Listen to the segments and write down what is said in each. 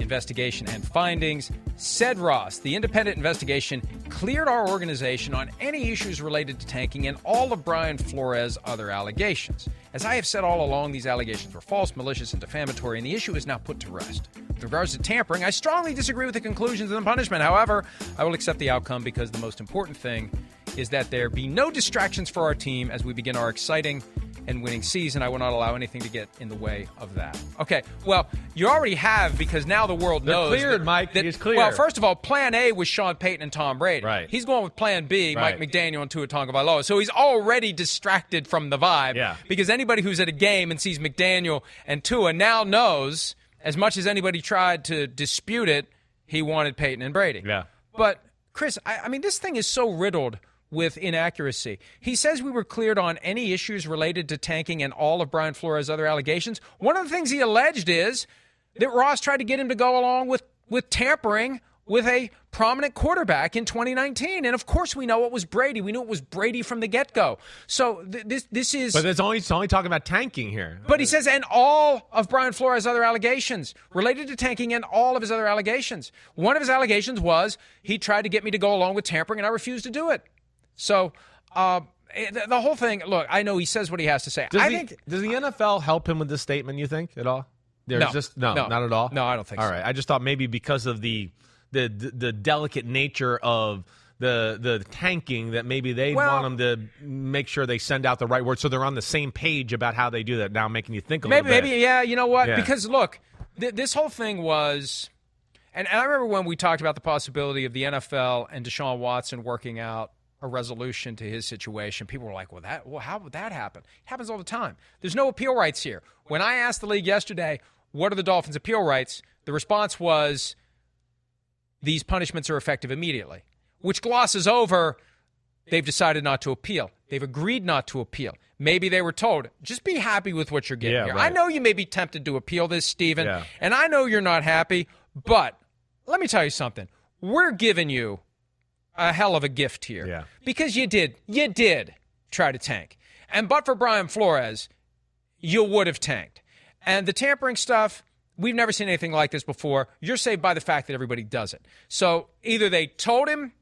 investigation and findings. Said Ross, the independent investigation cleared our organization on any issues related to tanking and all of Brian Flores' other allegations. As I have said all along, these allegations were false, malicious, and defamatory, and the issue is now put to rest. With regards to tampering, I strongly disagree with the conclusions and the punishment. However, I will accept the outcome because the most important thing is that there be no distractions for our team as we begin our exciting and winning season. I will not allow anything to get in the way of that. Okay, well, you already have because now the world They're knows. cleared, that, Mike. that- He's clear. Well, first of all, Plan A was Sean Payton and Tom Brady. Right. He's going with Plan B, Right. Mike McDaniel and Tua Tagovailoa. So he's already distracted from the vibe. Yeah. Because anybody who's at a game and sees McDaniel and Tua now knows, as much as anybody tried to dispute it, he wanted Payton and Brady. Yeah. But Chris, I, I mean, this thing is so riddled with inaccuracy. He says we were cleared on any issues related to tanking and all of Brian Flores' other allegations. One of the things he alleged is that Ross tried to get him to go along with with tampering with a prominent quarterback in 2019. And of course, we know it was Brady. We knew it was Brady from the get go. So th- this this is. But it's only it's only talking about tanking here. But he says, and all of Brian Flores' other allegations related to tanking and all of his other allegations. One of his allegations was he tried to get me to go along with tampering, and I refused to do it. So uh, the, the whole thing. Look, I know he says what he has to say. Does I the, think does the NFL help him with this statement? You think at all? There's No. just no, No. not at all. No, I don't think All so. right, I just thought maybe because of the the the, the delicate nature of the the tanking that maybe they Well- want them to make sure they send out the right word so they're on the same page about how they do that. Now making you think a maybe, little bit. maybe, yeah. You know what? Yeah. Because look, th- this whole thing was, and, and I remember when we talked about the possibility of the NFL and Deshaun Watson working out a resolution to his situation. People were like, "Well, that, well, how would that happen?" It happens all the time. There's no appeal rights here. When I asked the league yesterday, "What are the Dolphins' appeal rights?" the response was, "These punishments are effective immediately," which glosses over they've decided not to appeal. They've agreed not to appeal. Maybe they were told, just be happy with what you're getting Yeah, here. I know you may be tempted to appeal this, Stephen, Yeah. and I know you're not happy, but let me tell you something. We're giving you a hell of a gift here. Yeah. Because you did, you did try to tank. And but for Brian Flores, you would have tanked. And the tampering stuff, we've never seen anything like this before. You're saved by the fact that everybody does it. So either they told him,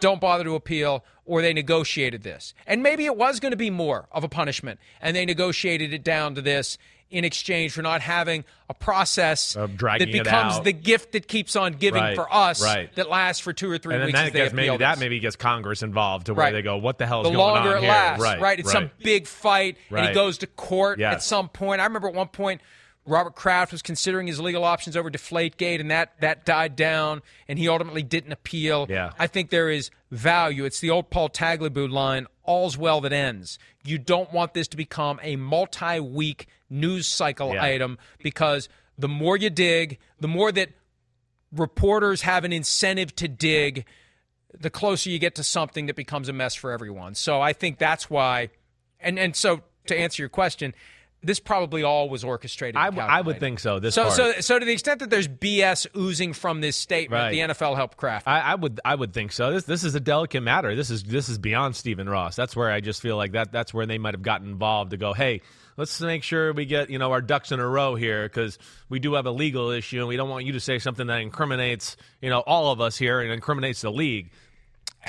don't bother to appeal, or they negotiated this. And maybe it was going to be more of a punishment, and they negotiated it down to this in exchange for not having a process Of dragging that becomes the gift that keeps on giving Right, for us right. that lasts for two or three and weeks. that gets maybe that maybe gets Congress involved to where Right. they go, what the hell is the going longer on it here? lasts, right? It's some big fight, and he goes to court Yes. at some point. I remember at one point. Robert Kraft was considering his legal options over Deflategate, and that, that died down, and he ultimately didn't appeal. Yeah. I think there is value. It's the old Paul Tagliabue line all's well that ends. You don't want this to become a multi week news cycle Yeah. item because the more you dig, the more that reporters have an incentive to dig, the closer you get to something that becomes a mess for everyone. So I think that's why, and and so to answer your question, this probably all was orchestrated. I, and I would think so. This So, part. so, so to the extent that there's BS oozing from this statement, Right. the NFL helped craft. I, I would I would think so. This this is a delicate matter. This is this is beyond Stephen Ross. That's where I just feel like that that's where they might have gotten involved to go, hey, let's make sure we get you know our ducks in a row here because we do have a legal issue and we don't want you to say something that incriminates you know all of us here and incriminates the league.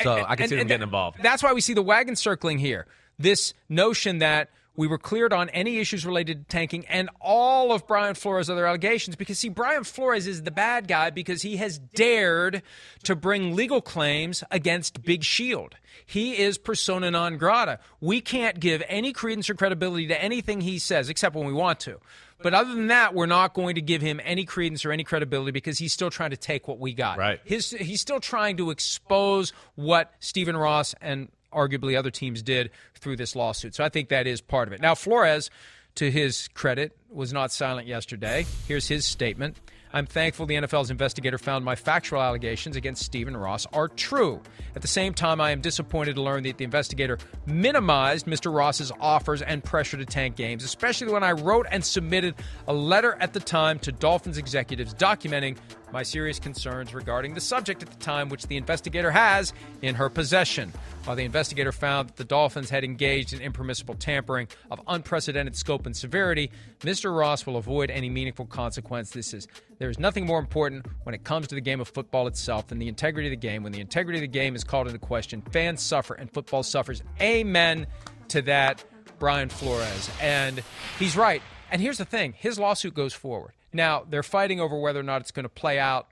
So I can And- see them and getting involved. That's why we see the wagon circling here. This notion that we were cleared on any issues related to tanking and all of Brian Flores' other allegations because, see, Brian Flores is the bad guy because he has dared to bring legal claims against Big Shield. He is persona non grata. We can't give any credence or credibility to anything he says except when we want to. But other than that, we're not going to give him any credence or any credibility because he's still trying to take what we got. Right. His, he's still trying to expose what Stephen Ross and arguably other teams did through this lawsuit. So I think that is part of it. Now, Flores, to his credit, was not silent yesterday. Here's his statement. I'm thankful the NFL's investigator found my factual allegations against Stephen Ross are true. At the same time, I am disappointed to learn that the investigator minimized Mr. Ross's offers and pressure to tank games, especially when I wrote and submitted a letter at the time to Dolphins executives documenting my serious concerns regarding the subject at the time, which the investigator has in her possession. While the investigator found that the Dolphins had engaged in impermissible tampering of unprecedented scope and severity, Mr. Ross will avoid any meaningful consequence. This is there is nothing more important when it comes to the game of football itself than the integrity of the game. When the integrity of the game is called into question, fans suffer and football suffers. Amen to that, Brian Flores. And he's right. And here's the thing his lawsuit goes forward. Now, they're fighting over whether or not it's going to play out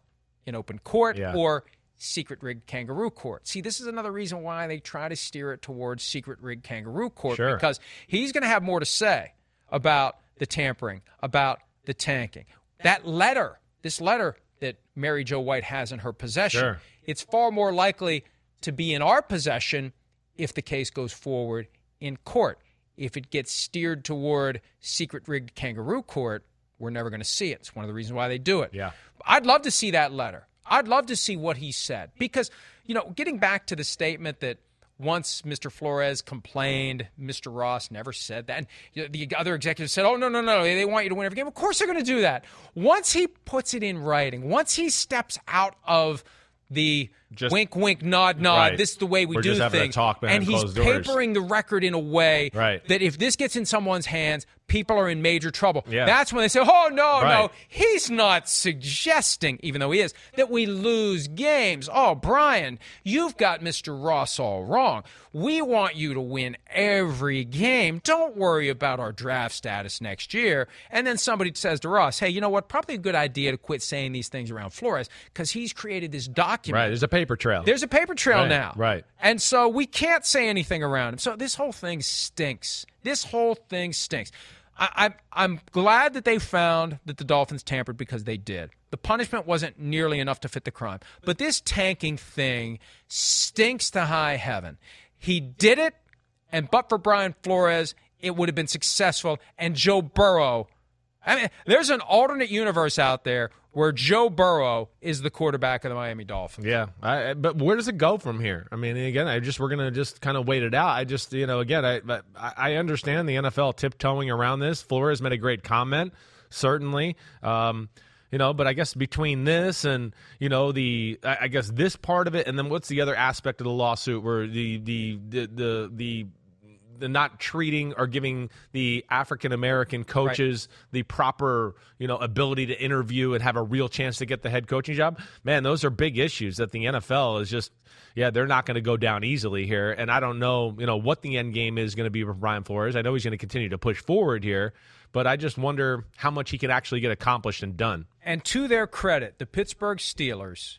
in open court Yeah. or secret rigged kangaroo court. See, this is another reason why they try to steer it towards secret rigged kangaroo court Sure. because he's going to have more to say about the tampering, about the tanking. That letter, this letter that Mary Jo White has in her possession, Sure. it's far more likely to be in our possession if the case goes forward in court. If it gets steered toward secret rigged kangaroo court, we're never going to see it. It's one of the reasons why they do it. Yeah. I'd love to see that letter. I'd love to see what he said because, you know, getting back to the statement that once Mr. Flores complained, Mr. Ross never said that. And the other executives said, oh, no, no, no, they want you to win every game. Of course they're going to do that. Once he puts it in writing, once he steps out of the Just- wink, wink, nod, nod, Right. this is the way we We're do just having a things. and he's closed doors. papering the record in a way Right. that if this gets in someone's hands, people are in major trouble. Yeah. That's when they say, oh, no, no, he's not suggesting, even though he is, that we lose games. Oh, Brian, you've got Mr. Ross all wrong. We want you to win every game. Don't worry about our draft status next year. And then somebody says to Ross, hey, you know what? Probably a good idea to quit saying these things around Flores because he's created this document. Right. There's a paper trail. There's a paper trail Right, now. right. And so we can't say anything around him. So this whole thing stinks. This whole thing stinks. I, I'm I'm glad that they found that the Dolphins tampered because they did. The punishment wasn't nearly enough to fit the crime. But this tanking thing stinks to high heaven. He did it, and but for Brian Flores, it would have been successful. And Joe Burrow I mean, there's an alternate universe out there where Joe Burrow is the quarterback of the Miami Dolphins. Yeah, I, but where does it go from here? I mean, again, I just we're gonna just kind of wait it out. I just you know, again, I I understand the NFL tiptoeing around this. Flores made a great comment, certainly. Um, you know, but I guess between this and you know the I guess this part of it, and then what's the other aspect of the lawsuit where the the the, the the not treating or giving the African American coaches the proper, you know, ability to interview and have a real chance to get the head coaching job. Man, those are big issues that the NFL is just yeah, they're not going to go down easily here. And I don't know, you know, what the end game is going to be for Brian Flores. I know he's going to continue to push forward here, but I just wonder how much he can actually get accomplished and done. And to their credit, the Pittsburgh Steelers,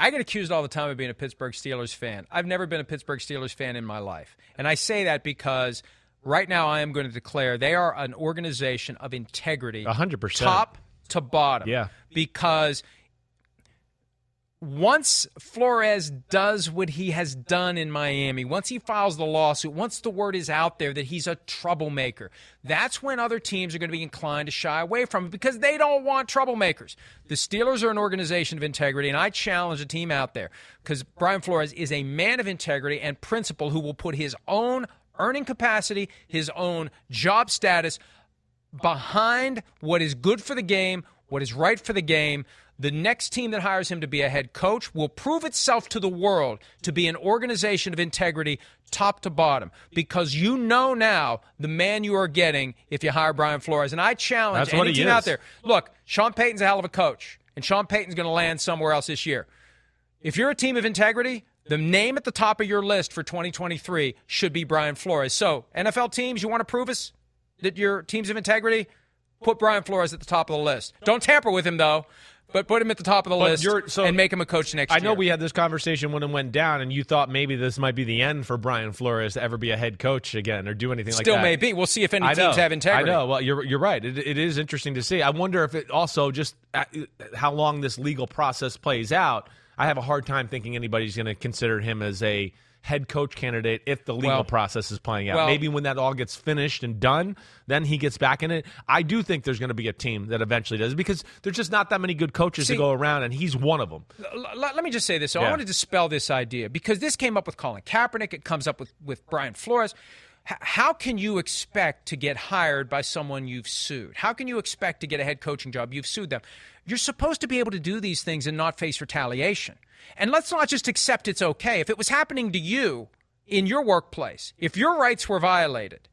I get accused all the time of being a Pittsburgh Steelers fan. I've never been a Pittsburgh Steelers fan in my life. And I say that because right now I am going to declare they are an organization of integrity. A hundred percent. Top to bottom. Yeah. Because once Flores does what he has done in Miami, once he files the lawsuit, once the word is out there that he's a troublemaker, that's when other teams are going to be inclined to shy away from him because they don't want troublemakers. The Steelers are an organization of integrity, and I challenge a team out there because Brian Flores is a man of integrity and principle who will put his own earning capacity, his own job status behind what is good for the game, what is right for the game. The next team that hires him to be a head coach will prove itself to the world to be an organization of integrity top to bottom because you know now the man you are getting if you hire Brian Flores. And I challenge That's any team is. out there. Look, Sean Payton's a hell of a coach, and Sean Payton's going to land somewhere else this year. If you're a team of integrity, the name at the top of your list for 2023 should be Brian Flores. So, NFL teams, you want to prove us that your teams of integrity? Put Brian Flores at the top of the list. Don't tamper with him, though, but put him at the top of the But list so- and make him a coach next I year. I know we had this conversation when it went down, and you thought maybe this might be the end for Brian Flores to ever be a head coach again or do anything like Still that. may be. We'll see if any I teams know. have integrity. I know. Well, you're you're right. It, it is interesting to see. I wonder if it also just uh, how long this legal process plays out. I have a hard time thinking anybody's going to consider him as a head coach candidate if the legal Well- process is playing out. well- Maybe when that all gets finished and done, then he gets back in it. I do think there's going to be a team that eventually does because there's just not that many good coaches See- to go around, and he's one of them. L- let, let me just say this. So I Yeah. want to dispel this idea because this came up with Colin Kaepernick. It comes up with, with Brian Flores. How can you expect to get hired by someone you've sued? How can you expect to get a head coaching job? You've sued them. You're supposed to be able to do these things and not face retaliation. And let's not just accept it's okay. If it was happening to you in your workplace, if your rights were violated,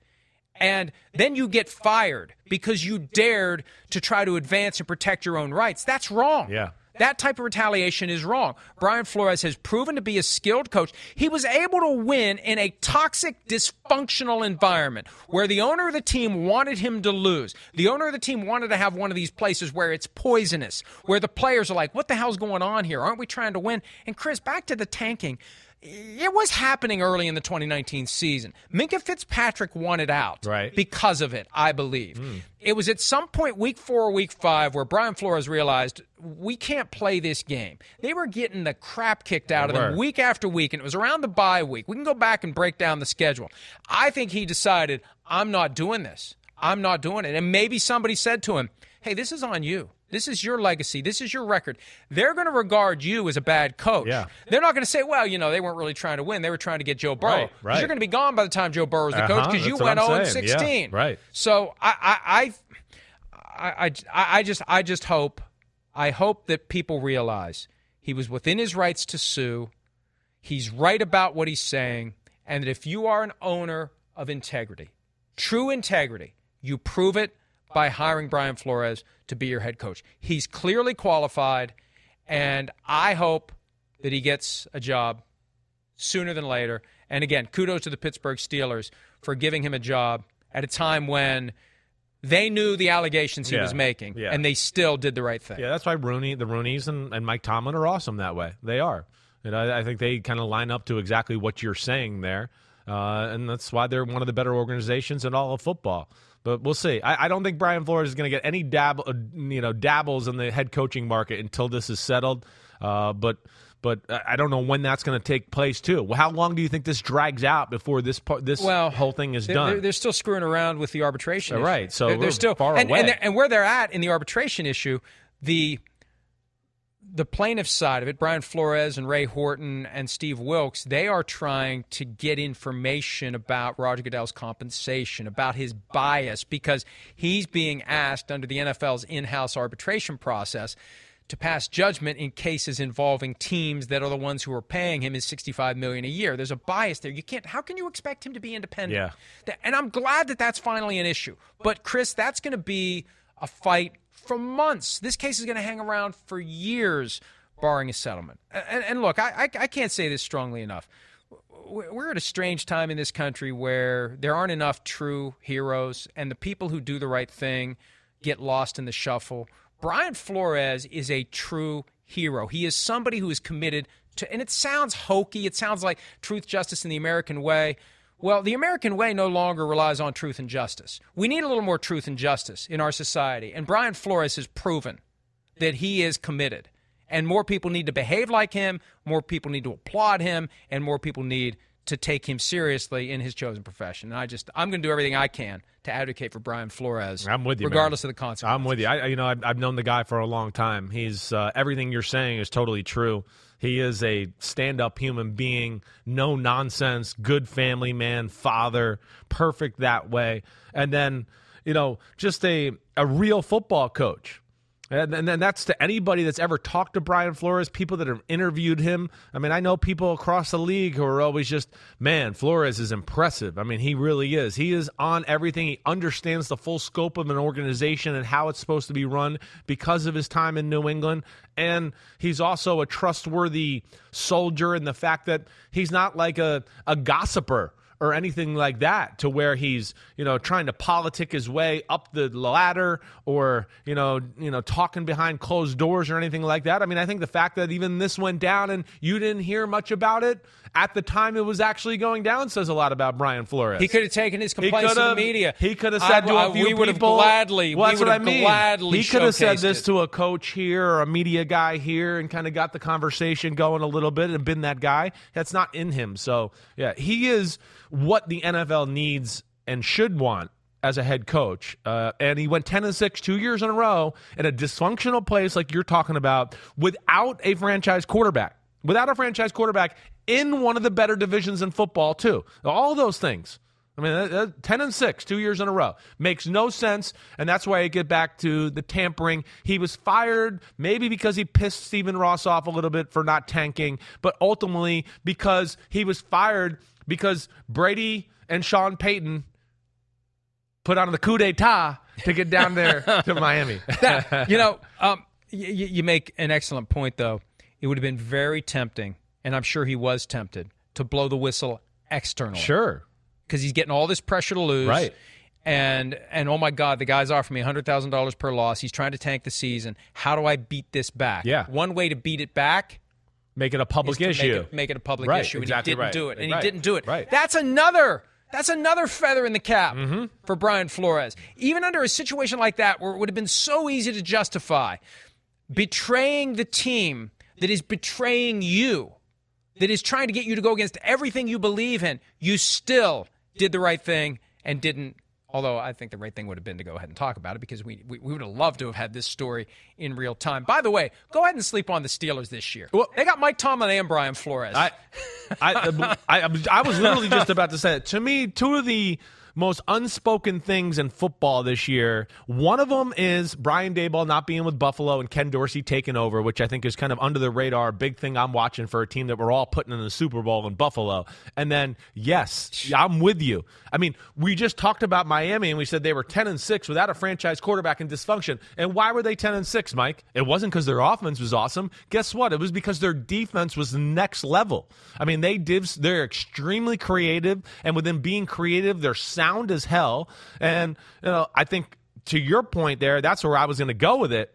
and then you get fired because you dared to try to advance and protect your own rights, that's wrong. Yeah. That type of retaliation is wrong. Brian Flores has proven to be a skilled coach. He was able to win in a toxic, dysfunctional environment where the owner of the team wanted him to lose. The owner of the team wanted to have one of these places where it's poisonous, where the players are like, what the hell's going on here? Aren't we trying to win? And Chris, back to the tanking. It was happening early in the 2019 season. Minkah Fitzpatrick wanted out Right. because of it, I believe. Hmm. It was at some point, week four or week five, where Brian Flores realized we can't play this game. They were getting the crap kicked out of They them were. week after week, and it was around the bye week. We can go back and break down the schedule. I think he decided, I'm not doing this. I'm not doing it. And maybe somebody said to him, hey, this is on you. This is your legacy. This is your record. They're going to regard you as a bad coach. Yeah. They're not going to say, well, you know, they weren't really trying to win. They were trying to get Joe Burrow. Right, right. You're going to be gone by the time Joe Burrow's the coach Uh-huh, because you went I'm 0 saying. 16. Yeah, right. So I, I, I, I, I, I just, I just hope, I hope that people realize he was within his rights to sue. He's right about what he's saying, and that if you are an owner of integrity, true integrity, you prove it by hiring Brian Flores to be your head coach. He's clearly qualified, and I hope that he gets a job sooner than later. And again, kudos to the Pittsburgh Steelers for giving him a job at a time when they knew the allegations he Yeah, was making, yeah. and they still did the right thing. Yeah, that's why Rooney, the Rooney's, and, and Mike Tomlin are awesome that way. They are. And I, I think they kind of line up to exactly what you're saying there. Uh, and that's why they're one of the better organizations in all of football. But we'll see. I, I don't think Brian Flores is going to get any dab, uh, you know, dabbles in the head coaching market until this is settled. Uh, but but I don't know when that's going to take place too. Well, How long do you think this drags out before this part, this well, whole thing is they're, done? They're, they're still screwing around with the arbitration. Right, so they're, they're still far and, away. And, and where they're at in the arbitration issue, the the plaintiff side of it, Brian Flores and Ray Horton and Steve Wilkes, they are trying to get information about Roger Goodell's compensation, about his bias, because he's being asked under the NFL's in-house arbitration process to pass judgment in cases involving teams that are the ones who are paying him his 65 million a year. There's a bias there. You can't how can you expect him to be independent? Yeah. And I'm glad that that's finally an issue. But Chris, that's going to be a fight for months. This case is going to hang around for years barring a settlement. And, and look, I, I, I can't say this strongly enough. We're at a strange time in this country where there aren't enough true heroes, and the people who do the right thing get lost in the shuffle. Brian Flores is a true hero. He is somebody who is committed to, and it sounds hokey. It sounds like truth, justice, and the American way. Well, the American way no longer relies on truth and justice. We need a little more truth and justice in our society. And Brian Flores has proven that he is committed. And more people need to behave like him, more people need to applaud him, and more people need to take him seriously in his chosen profession. And I just, I'm going to do everything I can to advocate for Brian Flores. I'm with you, regardless man. of the consequences. I'm with you. I, you know, I've, I've known the guy for a long time. He's uh, everything you're saying is totally true. He is a stand-up human being, no nonsense, good family man, father, perfect that way, and then you know, just a a real football coach. And, then that's to anybody that's ever talked to Brian Flores, people that have interviewed him. I mean, I know people across the league who are always just, man, Flores is impressive. I mean, he really is. He is on everything. He understands the full scope of an organization and how it's supposed to be run because of his time in New England. And he's also a trustworthy soldier in the fact that he's not like a, a gossiper or anything like that to where he's you know trying to politic his way up the ladder or you know you know talking behind closed doors or anything like that. I mean, I think the fact that even this went down and you didn't hear much about it at the time it was actually going down says a lot about Brian Flores. He could have taken his complaints to the media. He could have said I, to a I, few we would have people, gladly. Well, we that's would what I mean. gladly. He could have said this it. to a coach here or a media guy here and kind of got the conversation going a little bit and been that guy. That's not in him. So yeah, he is what the NFL needs and should want as a head coach. Uh, and he went 10 and 6 two years in a row in a dysfunctional place like you're talking about without a franchise quarterback. Without a franchise quarterback in one of the better divisions in football, too. All those things. I mean, uh, uh, 10 and 6, two years in a row. Makes no sense. And that's why I get back to the tampering. He was fired maybe because he pissed Stephen Ross off a little bit for not tanking, but ultimately because he was fired because Brady and Sean Payton put on the coup d'etat to get down there to Miami. you know, um, y- y- you make an excellent point, though. It would have been very tempting, and I'm sure he was tempted to blow the whistle externally. sure. because he's getting all this pressure to lose. Right. And and oh my God, the guy's offering me hundred thousand dollars per loss. He's trying to tank the season. How do I beat this back? Yeah. One way to beat it back Make it a public issue. Make it, make it a public Right, issue. And exactly he didn't right. do it. And Right. he didn't do it. Right. That's another. That's another feather in the cap Mm-hmm. for Brian Flores. Even under a situation like that, where it would have been so easy to justify betraying the team that is betraying you, that is trying to get you to go against everything you believe in, you still did the right thing and didn't. Although I think the right thing would have been to go ahead and talk about it because we, we, we would have loved to have had this story in real time. By the way, go ahead and sleep on the Steelers this year. Well- they got Mike Tomlin and Brian Flores. I, I, I, I was literally just about to say it. To me, two of the most unspoken things in football this year. One of them is Brian Daboll not being with Buffalo and Ken Dorsey taking over, which I think is kind of under the radar, big thing I'm watching for a team that we're all putting in the Super Bowl in Buffalo. And then, yes, I'm with you. I mean, we just talked about Miami and we said they were 10 and 6 without a franchise quarterback and dysfunction. And why were they 10 and 6, Mike? It wasn't because their offense was awesome. Guess what? It was because their defense was next level. I mean, they divs, they're extremely creative, and within being creative, they're sound as hell. And you know, I think to your point there, that's where I was going to go with it.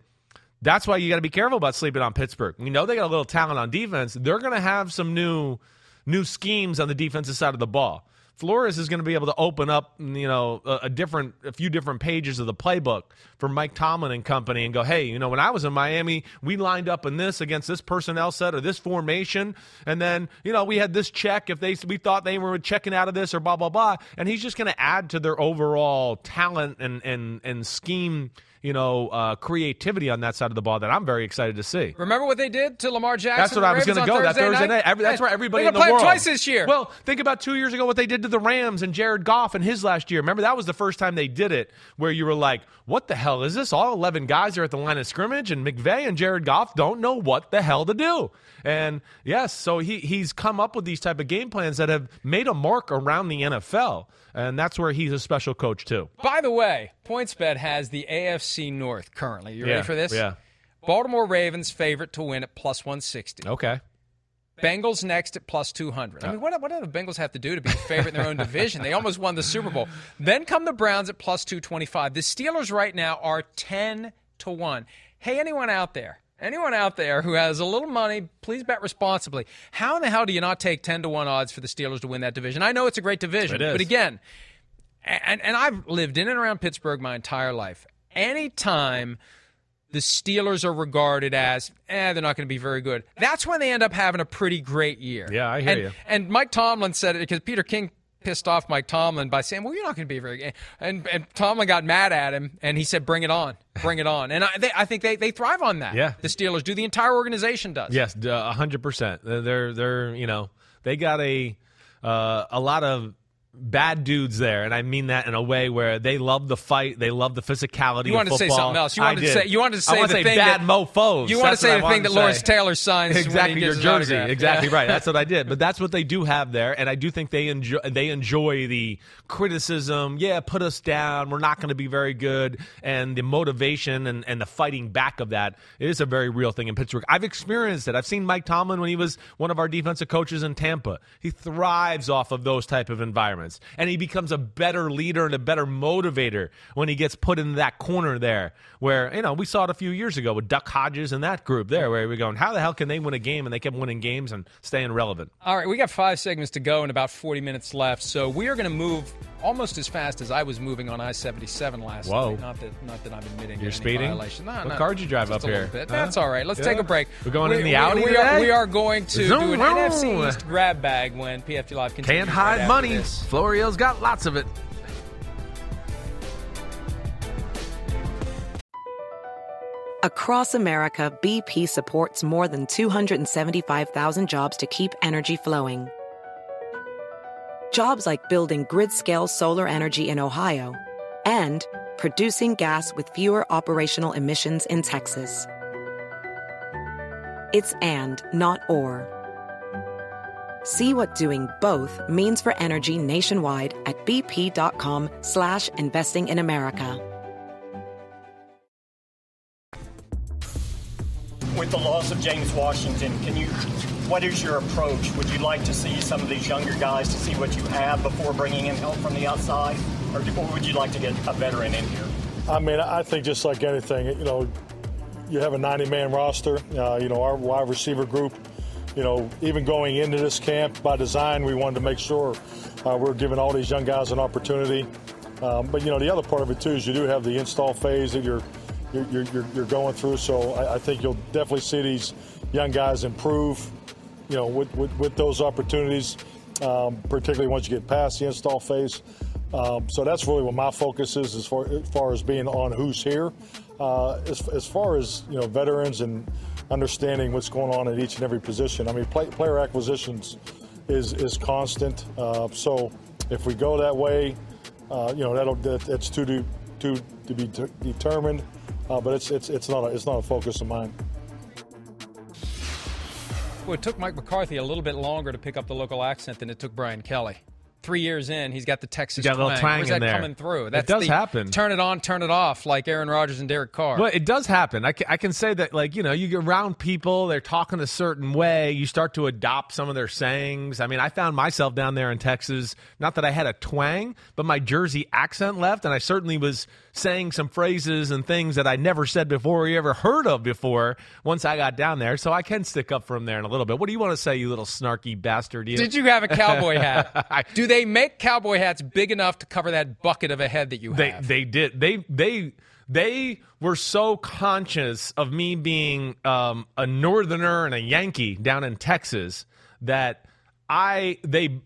That's why you got to be careful about sleeping on Pittsburgh. You know they got a little talent on defense. They're going to have some new new schemes on the defensive side of the ball. Flores is going to be able to open up, you know, a, a different, a few different pages of the playbook for Mike Tomlin and company, and go, hey, you know, when I was in Miami, we lined up in this against this personnel set or this formation, and then, you know, we had this check if they we thought they were checking out of this or blah blah blah, and he's just going to add to their overall talent and and and scheme you know, uh, creativity on that side of the ball that I'm very excited to see. Remember what they did to Lamar Jackson? That's what I was going to go. That Thursday night. Every, that's where everybody in the play world. twice this year. Well, think about two years ago what they did to the Rams and Jared Goff in his last year. Remember that was the first time they did it, where you were like, "What the hell is this?" All eleven guys are at the line of scrimmage, and McVay and Jared Goff don't know what the hell to do. And yes, so he he's come up with these type of game plans that have made a mark around the NFL, and that's where he's a special coach too. By the way, PointsBet has the AFC North currently. You ready Yeah, for this? yeah. Baltimore Ravens favorite to win at plus 160. Okay. Bengals next at plus 200. I mean, what, what do the Bengals have to do to be a favorite in their own division? They almost won the Super Bowl. Then come the Browns at plus 225. The Steelers right now are 10 to 1. Hey, anyone out there? Anyone out there who has a little money, please bet responsibly. How in the hell do you not take 10 to 1 odds for the Steelers to win that division? I know it's a great division, It is. but again, and, and I've lived in and around Pittsburgh my entire life. Anytime the Steelers are regarded as, eh, they're not going to be very good. That's when they end up having a pretty great year. Yeah, I hear and, you. And Mike Tomlin said it because Peter King pissed off Mike Tomlin by saying, "Well, you're not going to be very good," and and Tomlin got mad at him, and he said, "Bring it on, bring it on." And I, they, I think they, they thrive on that. Yeah. the Steelers do. The entire organization does. Yes, a hundred percent. They're they're you know they got a uh, a lot of bad dudes there, and I mean that in a way where they love the fight, they love the physicality. You wanted to say something else. You I wanted to say you wanted to say the say thing bad that, mofos. You want to say the thing that Lawrence. Taylor signs exactly your jersey. Exactly Yeah. right. That's what I did. But that's what they do have there, and I do think they enjoy they enjoy the criticism. Yeah, put us down. We're not going to be very good, and the motivation and and the fighting back of that is a very real thing in Pittsburgh. I've experienced it. I've seen Mike Tomlin when he was one of our defensive coaches in Tampa. He thrives off of those type of environments, and he becomes a better leader and a better motivator when he gets put in that corner there. Where you know we saw it a few years ago with Duck Hodges and that group there, where we're going, how the hell can they win a game? And they kept winning games and staying relevant. All right, we got five segments to go and about 40 minutes left, so we are going to move almost as fast as I was moving on I-77 last Whoa. night. Not that, not that I'm admitting You're speeding? violation. No, What no, car did you drive up here? Huh? That's all right. Let's Yeah. take a break. We're going we, in the we- Audi we, are, we are going to Zoom, do an zoom. NFC East grab bag when PFT Live continues. Can't hide after money. this. Florio's got lots of it. Across America, BP supports more than 275,000 jobs to keep energy flowing. Jobs like building grid-scale solar energy in Ohio and producing gas with fewer operational emissions in Texas. It's and, not or. See what doing both means for energy nationwide at bp.com slash investing in America. With the loss of James Washington, can you? What is your approach? Would you like to see some of these younger guys to see what you have before bringing in help from the outside, or, or would you like to get a veteran in here? I mean, I think just like anything, you know, you have a 90 man roster. Uh, you know, our wide receiver group, you know, even going into this camp by design, we wanted to make sure uh, we're giving all these young guys an opportunity. Um, but, you know, the other part of it, too, is you do have the install phase that you're. You're, you're, you're- going through, so I, I think you'll definitely see these young guys improve, you know, with, with, with those opportunities, um, particularly once you get past the install phase. Um, so that's really what my focus is as far, as far as being on who's here. Uh, as, as far as you know, veterans and understanding what's going on at each and every position. I mean, play, player acquisitions is is constant. Uh, so if we go that way, uh, you know, that'll that, that's to do to to be de- determined. Uh, but it's it's it's not a, it's not a focus of mine. Well, it took Mike McCarthy a little bit longer to pick up the local accent than it took Brian Kelly. Three years in, he's got the Texas got a little twang Where's in that there. coming through? It That's does the happen. Turn it on, turn it off, like Aaron Rodgers and Derek Carr. Well, it does happen. I can, I can say that, like, you know, you get around people, they're talking a certain way, you start to adopt some of their sayings. I mean, I found myself down there in Texas, not that I had a twang, but my Jersey accent left, and I certainly was saying some phrases and things that I never said before or ever heard of before once I got down there. So I can stick up from there in a little bit. What do you want to say, you little snarky bastard? You? Did you have a cowboy hat? Do they make cowboy hats big enough to cover that bucket of a head that you They have? they did. They they they were so conscious of me being um, a northerner and a Yankee down in Texas that I they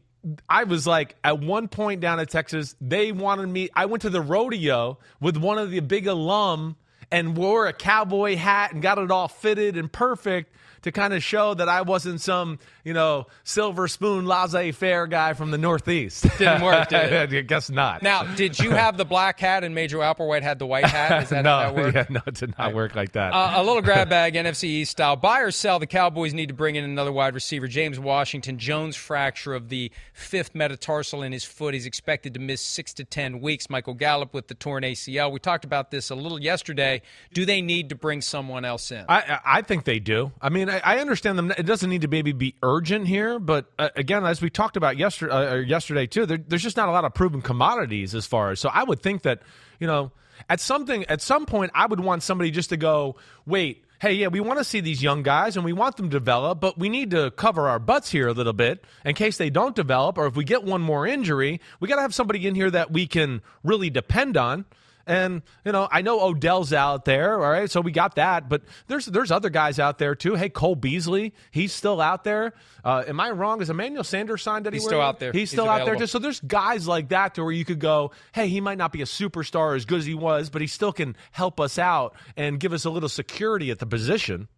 I was like at one point down in Texas they wanted me I went to the rodeo with one of the big alum and wore a cowboy hat and got it all fitted and perfect to kind of show that I wasn't some, you know, silver spoon laissez-faire guy from the Northeast. Didn't work, did it? I guess not. now, did you have the black hat and Major Applewhite had the white hat? Is that no, how that worked? yeah, no, it did not work like that. Uh, a little grab bag, NFC East style. Buy or sell, the Cowboys need to bring in another wide receiver. James Washington, Jones fracture of the fifth metatarsal in his foot. He's expected to miss six to 10 weeks. Michael Gallup with the torn ACL. We talked about this a little yesterday. Do they need to bring someone else in? I, I I think they do. I mean, I, I understand them. It doesn't need to maybe be urgent here, but uh, again, as we talked about yesterday, uh, yesterday too, there, there's just not a lot of proven commodities as far as. So I would think that you know, at something at some point, I would want somebody just to go, wait. Hey, yeah, we want to see these young guys and we want them to develop, but we need to cover our butts here a little bit in case they don't develop or if we get one more injury, we got to have somebody in here that we can really depend on And you know, I know Odell's out there, all right, so we got that. But there's there's other guys out there too. Hey, Cole Beasley, he's still out there. Uh, am I wrong? Is Emmanuel Sanders signed anywhere? He's still out there. He's He's still out there. available. Just so there's guys like that to where you could go, hey, he might not be a superstar as good as he was, but he still can help us out and give us a little security at the position.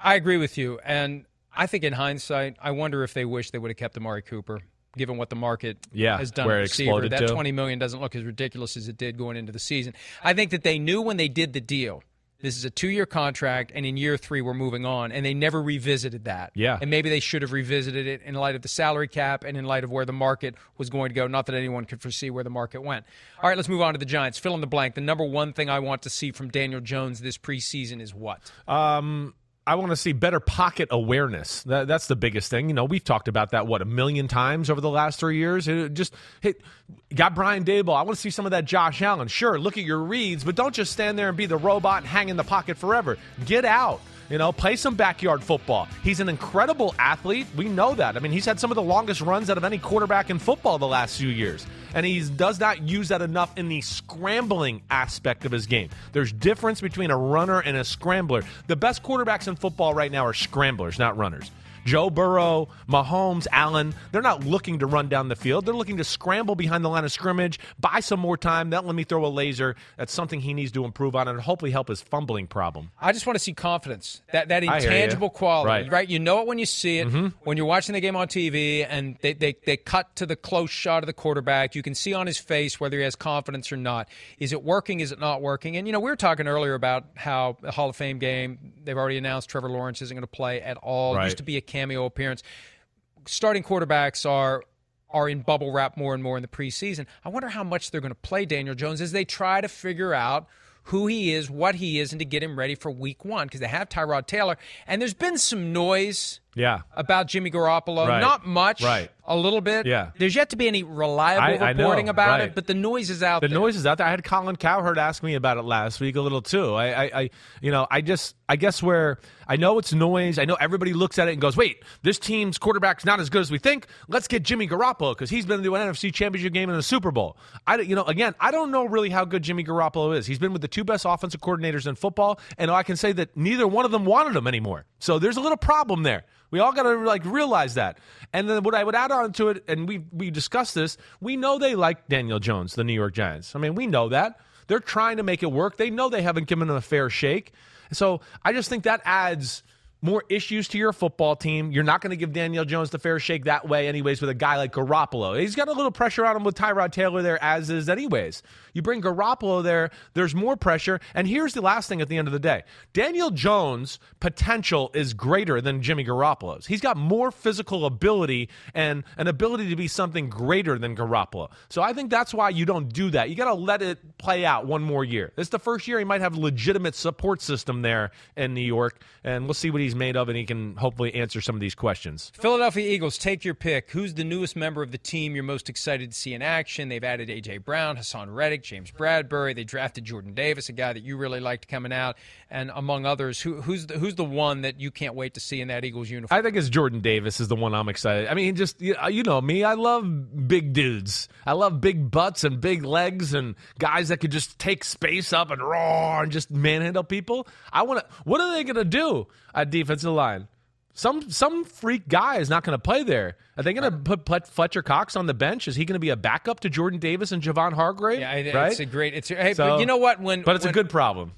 I agree with you. And I think in hindsight, I wonder if they wish they would have kept Amari Cooper, given what the market Yeah, has done where it receiver. exploded That to. twenty million doesn't look as ridiculous as it did going into the season. I think that they knew when they did the deal. This is a two-year contract, and in year three, we're moving on, and they never revisited that. Yeah. and maybe they should have revisited it in light of the salary cap and in light of where the market was going to go. Not that anyone could foresee where the market went. All right, let's move on to the Giants. Fill in the blank. The number one thing I want to see from Daniel Jones this preseason is what? Um, I want to see better pocket awareness. That, that's the biggest thing. You know, we've talked about that what a million times over the last three years. It just hit. Got Brian Daboll. I want to see some of that Josh Allen. Sure, look at your reads, but don't just stand there and be the robot and hang in the pocket forever. Get out. You know, play some backyard football. He's an incredible athlete. We know that. I mean, he's had some of the longest runs out of any quarterback in football the last few years. And he does not use that enough in the scrambling aspect of his game. There's difference between a runner and a scrambler. The best quarterbacks in football right now are scramblers, not runners. Joe Burrow, Mahomes, Allen, they're not looking to run down the field. They're looking to scramble behind the line of scrimmage, buy some more time, then let me throw a laser. That's something he needs to improve on and hopefully help his fumbling problem. I just want to see confidence. That that I hear ya. intangible quality, Right. You know it when you see it. Mm-hmm. When you're watching the game on TV and they, they they cut to the close shot of the quarterback, you can see on his face whether he has confidence or not. Is it working? Is it not working? And you know, we were talking earlier about how the Hall of Fame game, they've already announced Trevor Lawrence isn't going to play at all. It used to be a cameo appearance. Starting quarterbacks are are in bubble wrap more and more in the preseason. I wonder how much they're going to play Daniel Jones as they try to figure out who he is, what he is, and to get him ready for week one because they have Tyrod Taylor. And there's been some noise Yeah. about Jimmy Garoppolo. Right. Not much, Right. a little bit. Yeah. There's yet to be any reliable I- I reporting about right. it, but the noise is out The there. noise is out there. I had Colin Cowherd ask me about it last week a little too. I, I, I, you know, I just, I guess where I know it's noise. I know everybody looks at it and goes, "Wait, this team's quarterback's not as good as we think. Let's get Jimmy Garoppolo because he's been to an NFC Championship game and a Super Bowl." I, you know, again, I don't know really how good Jimmy Garoppolo is. He's been with the two best offensive coordinators in football, and I can say that neither one of them wanted him anymore. So there's a little problem there. We all got to like realize that. And then what I would add on to it, and we we discussed this. We know they like Daniel Jones, the New York Giants. I mean, we know that they're trying to make it work. They know they haven't given him a fair shake. So I just think that adds more issues to your football team. You're not going to give Daniel Jones the fair shake that way, anyways, with a guy like Garoppolo. He's got a little pressure on him with Tyrod Taylor there, as is, anyways. You bring Garoppolo there, there's more pressure. And here's the last thing at the end of the day Daniel Jones' potential is greater than Jimmy Garoppolo's. He's got more physical ability and an ability to be something greater than Garoppolo. So I think that's why you don't do that. You got to let it play out one more year. It's the first year he might have a legitimate support system there in New York, and we'll see what he's made of, and he can hopefully answer some of these questions. Philadelphia Eagles, take your pick. Who's the newest member of the team you're most excited to see in action? They've added A.J. Brown, Haason Reddick, James Bradberry. They drafted Jordan Davis, a guy that you really liked coming out, and among others. Who, who's, the, who's the one that you can't wait to see in that Eagles uniform? I think it's Jordan Davis is the one I'm excited. I mean, just you know me, I love big dudes. I love big butts and big legs and guys that could just take space up and roar and just manhandle people. I want to. What are they going to do at defensive line? Some some freak guy is not going to play there. Are they going to put, Fletcher Cox on the bench? Is he going to be a backup to Jordan Davis and Javon Hargrave? yeah, it- right. it's a great. It's hey, So- but you know what? When but it's when- a good problem.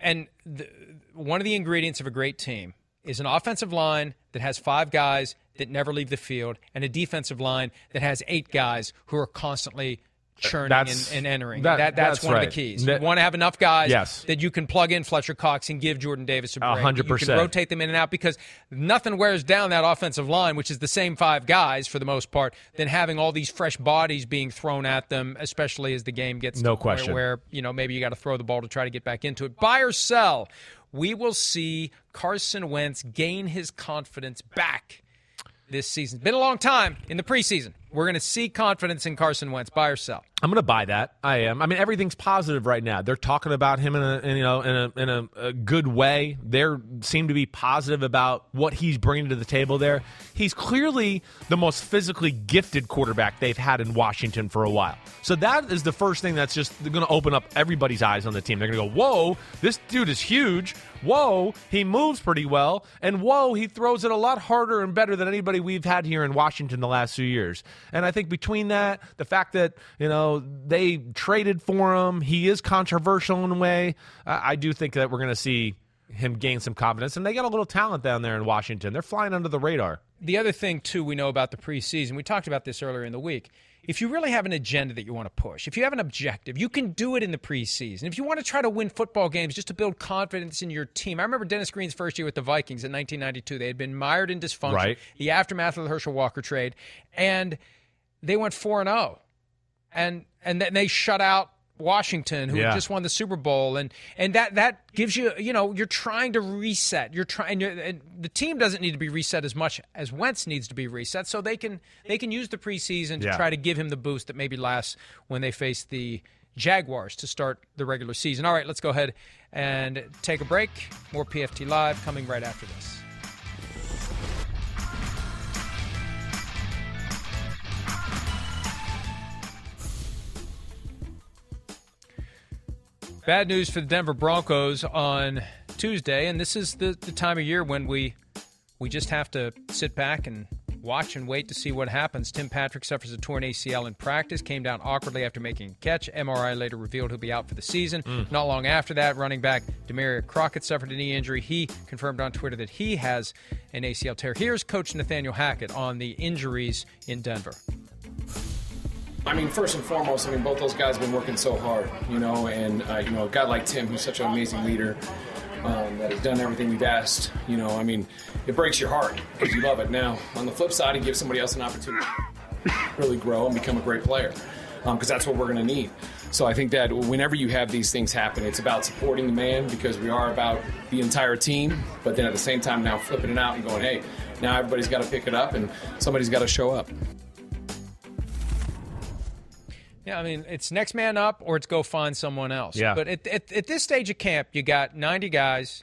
and the, one of the ingredients of a great team is an offensive line that has five guys that never leave the field and a defensive line that has eight guys who are constantly churning and, and entering. that- That, that's, that's one of the keys. That- you want to have enough guys Yes. that you can plug in Fletcher Cox and give Jordan Davis a break. hundred You can percent. rotate them in and out because nothing wears down that offensive line, which is the same five guys for the most part, than having all these fresh bodies being thrown at them, especially as the game gets No question. where you know maybe you got to throw the ball to try to get back into it. Buy or sell. We will see Carson Wentz gain his confidence back this season. Been a long time in the preseason. We're going to see confidence in Carson Wentz. Buy or sell? I'm going to buy that. I am. I mean, everything's positive right now. They're talking about him in a in, you know in a in a, a good way. They seem to be positive about what he's bringing to the table. There, he's clearly the most physically gifted quarterback they've had in Washington for a while. So that is the first thing that's just going to open up everybody's eyes on the team. They're going to go, "Whoa, this dude is huge." Whoa, he moves pretty well. And whoa, he throws it a lot harder and better than anybody we've had here in Washington the last few years. And I think between that, the fact that, you know, they traded for him, he is controversial in a way, I do think that we're going to see him gain some confidence. And they got a little talent down there in Washington. They're flying under the radar. The other thing, too, we know about the preseason, we talked about this earlier in the week if you really have an agenda that you want to push, if you have an objective, you can do it in the preseason. If you want to try to win football games just to build confidence in your team. I remember Dennis Green's first year with the Vikings in 1992. They had been mired in dysfunction, right. the aftermath of the Herschel Walker trade, and they went 4 and 0. And and then they shut out Washington, who yeah. just won the Super Bowl, and and that that gives you, you know, you're trying to reset. You're trying, and the team doesn't need to be reset as much as Wentz needs to be reset, so they can they can use the preseason to yeah. try to give him the boost that maybe lasts when they face the Jaguars to start the regular season. All right, let's go ahead and take a break. More PFT Live coming right after this. Bad news for the Denver Broncos on Tuesday, and this is the, the time of year when we we just have to sit back and watch and wait to see what happens. Tim Patrick suffers a torn ACL in practice, came down awkwardly after making a catch. MRI later revealed he'll be out for the season. Mm. Not long after that, running back Damarea Crockett suffered a knee injury. He confirmed on Twitter that he has an ACL tear. Here's Coach Nathaniel Hackett on the injuries in Denver. I mean, first and foremost, I mean, both those guys have been working so hard, you know, and, uh, you know, a guy like Tim, who's such an amazing leader, um, that has done everything we've asked, you know, I mean, it breaks your heart because you love it. Now, on the flip side, he gives somebody else an opportunity to really grow and become a great player because um, that's what we're going to need. So I think that whenever you have these things happen, it's about supporting the man because we are about the entire team, but then at the same time now flipping it out and going, hey, now everybody's got to pick it up and somebody's got to show up. Yeah, I mean, it's next man up or it's go find someone else. Yeah. But at, at, at this stage of camp, you got 90 guys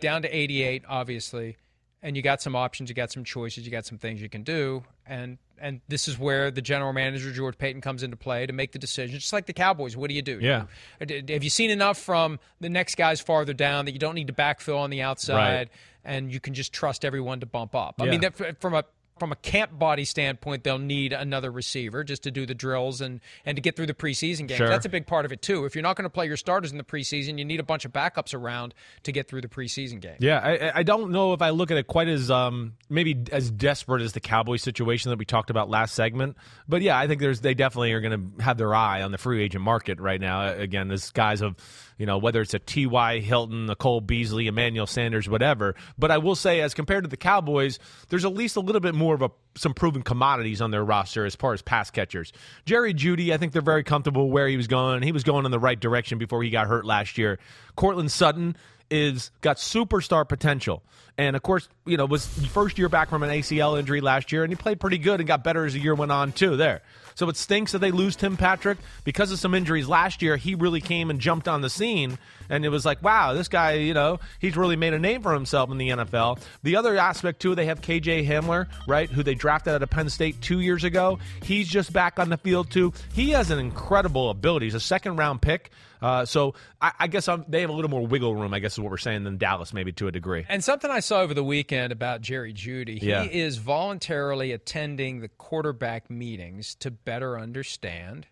down to 88, obviously, and you got some options, you got some choices, you got some things you can do. And and this is where the general manager George Paton comes into play to make the decision. Just like the Cowboys, what do you do? Yeah. Uh, have you seen enough from the next guys farther down that you don't need to backfill on the outside, right. and you can just trust everyone to bump up? Yeah. I mean, that, from a from a camp body standpoint, they'll need another receiver just to do the drills and, and to get through the preseason games. Sure. That's a big part of it too. If you're not going to play your starters in the preseason, you need a bunch of backups around to get through the preseason game. Yeah, I, I don't know if I look at it quite as um, maybe as desperate as the Cowboys situation that we talked about last segment. But yeah, I think there's they definitely are going to have their eye on the free agent market right now. Again, this guys of you know, whether it's a T.Y. Hilton, a Cole Beasley, Emmanuel Sanders, whatever. But I will say, as compared to the Cowboys, there's at least a little bit more of a some proven commodities on their roster as far as pass catchers. Jerry Jeudy, I think they're very comfortable where he was going. He was going in the right direction before he got hurt last year. Courtland Sutton is got superstar potential. And of course, you know, was first year back from an ACL injury last year, and he played pretty good and got better as the year went on too. There, so it stinks that they lose Tim Patrick because of some injuries last year. He really came and jumped on the scene, and it was like, wow, this guy, you know, he's really made a name for himself in the NFL. The other aspect too, they have KJ Hamler, right, who they drafted out of Penn State two years ago. He's just back on the field too. He has an incredible ability. He's a second round pick. Uh, so I, I guess I'm, they have a little more wiggle room, I guess is what we're saying, than Dallas, maybe to a degree. And something I saw over the weekend about Jerry Jeudy, he Yeah. is voluntarily attending the quarterback meetings to better understand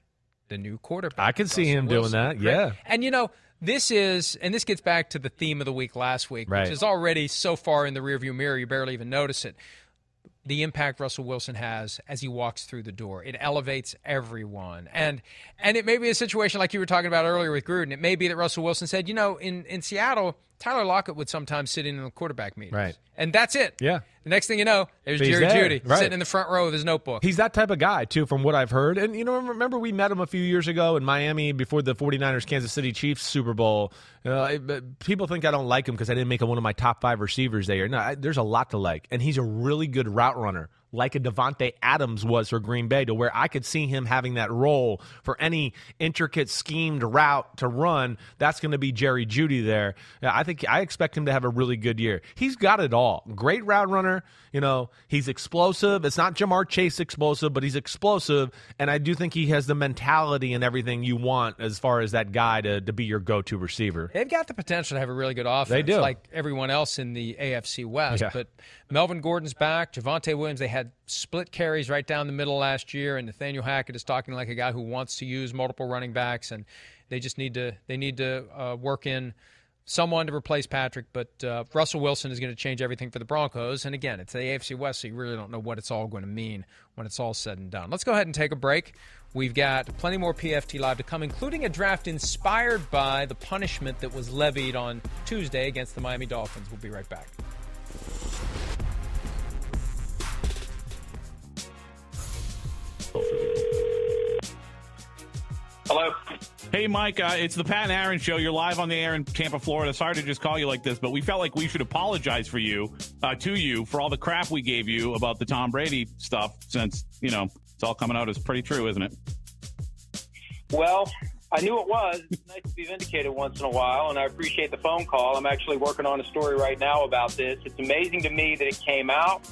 the new quarterback. I can see him doing that, yeah. And you know, this is, and this gets back to the theme of the week last week, Right. which is already so far in the rearview mirror you barely even notice it. The impact Russell Wilson has as he walks through the door. It elevates everyone. And and it may be a situation like you were talking about earlier with Gruden. It may be that Russell Wilson said, you know, in, in Seattle, Tyler Lockett would sometimes sit in the quarterback meetings. Right. And that's it. Yeah. The next thing you know, there's He's Jerry there, Jeudy right. sitting in the front row with his notebook. He's that type of guy, too, from what I've heard. And, you know, remember we met him a few years ago in Miami before the 49ers Kansas City Chiefs Super Bowl. Uh, people think I don't like him because I didn't make him one of my top five receivers there. No, I, there's a lot to like. And he's a really good route runner. Like a Davante Adams was for Green Bay, to where I could see him having that role for any intricate schemed route to run. That's going to be Jerry Jeudy there. I think I expect him to have a really good year. He's got it all. Great route runner. You know, he's explosive. It's not Ja'Marr Chase explosive, but he's explosive, and I do think he has the mentality and everything you want as far as that guy to, to be your go-to receiver. They've got the potential to have a really good offense. They do. like everyone else in the AFC West. Yeah. But Melvin Gordon's back. Javonte Williams. They had split carries right down the middle last year, and Nathaniel Hackett is talking like a guy who wants to use multiple running backs, and they just need to they need to uh, work in someone to replace Patrick. But uh, Russell Wilson is going to change everything for the Broncos. And again, it's the AFC West, so you really don't know what it's all going to mean when it's all said and done. Let's go ahead and take a break. We've got plenty more PFT Live to come, including a draft inspired by the punishment that was levied on Tuesday against the Miami Dolphins. We'll be right back. Hello. Hey, Mike, uh, it's the Pat and Aaron show. You're live on the air in Tampa, Florida. Sorry to just call you like this, but we felt like we should apologize for you, uh, to you, for all the crap we gave you about the Tom Brady stuff since, you know, it's all coming out as pretty true, isn't it? Well, I knew it was. It's nice to be vindicated once in a while, and I appreciate the phone call. I'm actually working on a story right now about this. It's amazing to me that it came out,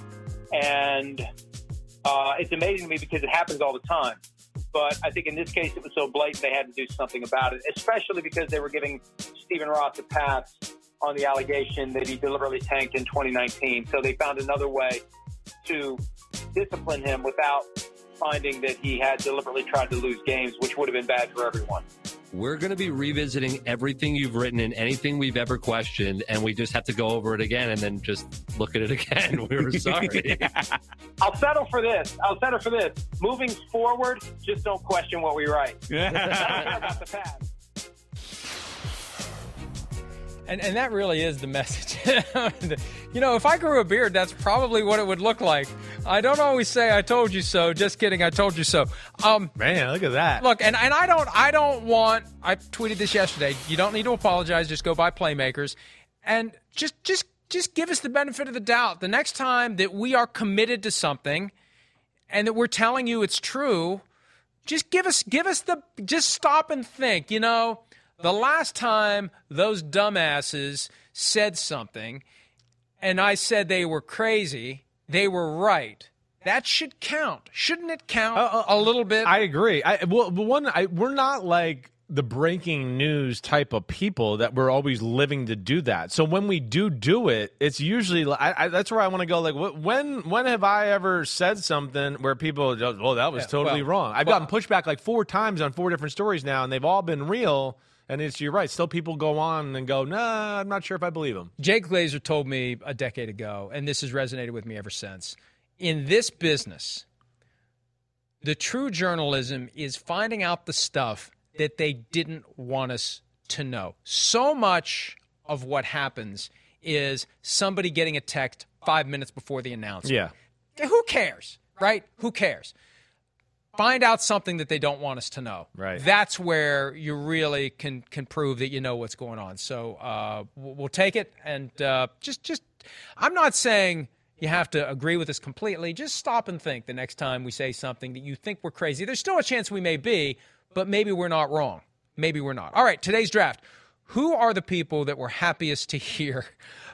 and uh, it's amazing to me because it happens all the time. But I think in this case, it was so blatant they had to do something about it, especially because they were giving Stephen Ross a pass on the allegation that he deliberately tanked in 2019. So they found another way to discipline him without finding that he had deliberately tried to lose games, which would have been bad for everyone. We're going to be revisiting everything you've written and anything we've ever questioned, and we just have to go over it again and then just look at it again. We were sorry. I'll settle for this. I'll settle for this. Moving forward, just don't question what we write. I about the past. And, and that really is the message. you know, if I grew a beard, that's probably what it would look like. I don't always say "I told you so." Just kidding, I told you so. Um, Man, look at that. Look, and, and I don't I don't want I tweeted this yesterday. You don't need to apologize, just go buy playmakers. And just just just give us the benefit of the doubt. The next time that we are committed to something and that we're telling you it's true, just give us give us the just stop and think, you know, the last time those dumbasses said something and I said they were crazy, they were right. That should count. Shouldn't it count uh, uh, a little bit? I agree. I well, one, I, we're not like the breaking news type of people that we're always living to do that. So when we do do it, it's usually I, I, that's where I want to go. Like, wh- when when have I ever said something where people just, well, that was Yeah, totally well, wrong? I've well- gotten pushback like four times on four different stories now, and they've all been real. And it's you're right. Still, people go on and go, nah, I'm not sure if I believe them. Jay Glazer told me a decade ago, and this has resonated with me ever since. In this business, the true journalism is finding out the stuff that they didn't want us to know. So much of what happens is somebody getting a text five minutes before the announcement. Yeah. Who cares, right? Who cares? Find out something that they don't want us to know. Right. That's where you really can can prove that you know what's going on. So uh, we'll we'll take it and uh, just just. I'm not saying you have to agree with us completely. Just stop and think the next time we say something that you think we're crazy. There's still a chance we may be, but maybe we're not wrong. Maybe we're not. All right, today's draft. Who are the people that were happiest to hear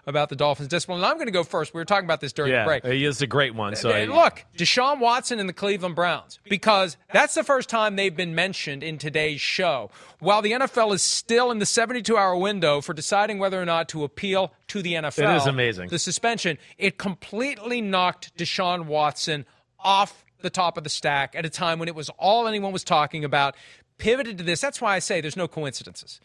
about the Dolphins' discipline? And I'm going to go first. We were talking about this during Yeah, the break. he is a great one. So Uh, look, Deshaun Watson and the Cleveland Browns, because that's the first time they've been mentioned in today's show. While the NFL is still in the 72 hour window for deciding whether or not to appeal to the NFL, It is amazing. The suspension, it completely knocked Deshaun Watson off the top of the stack at a time when it was all anyone was talking about. Pivoted to this. That's why I say there's no coincidences.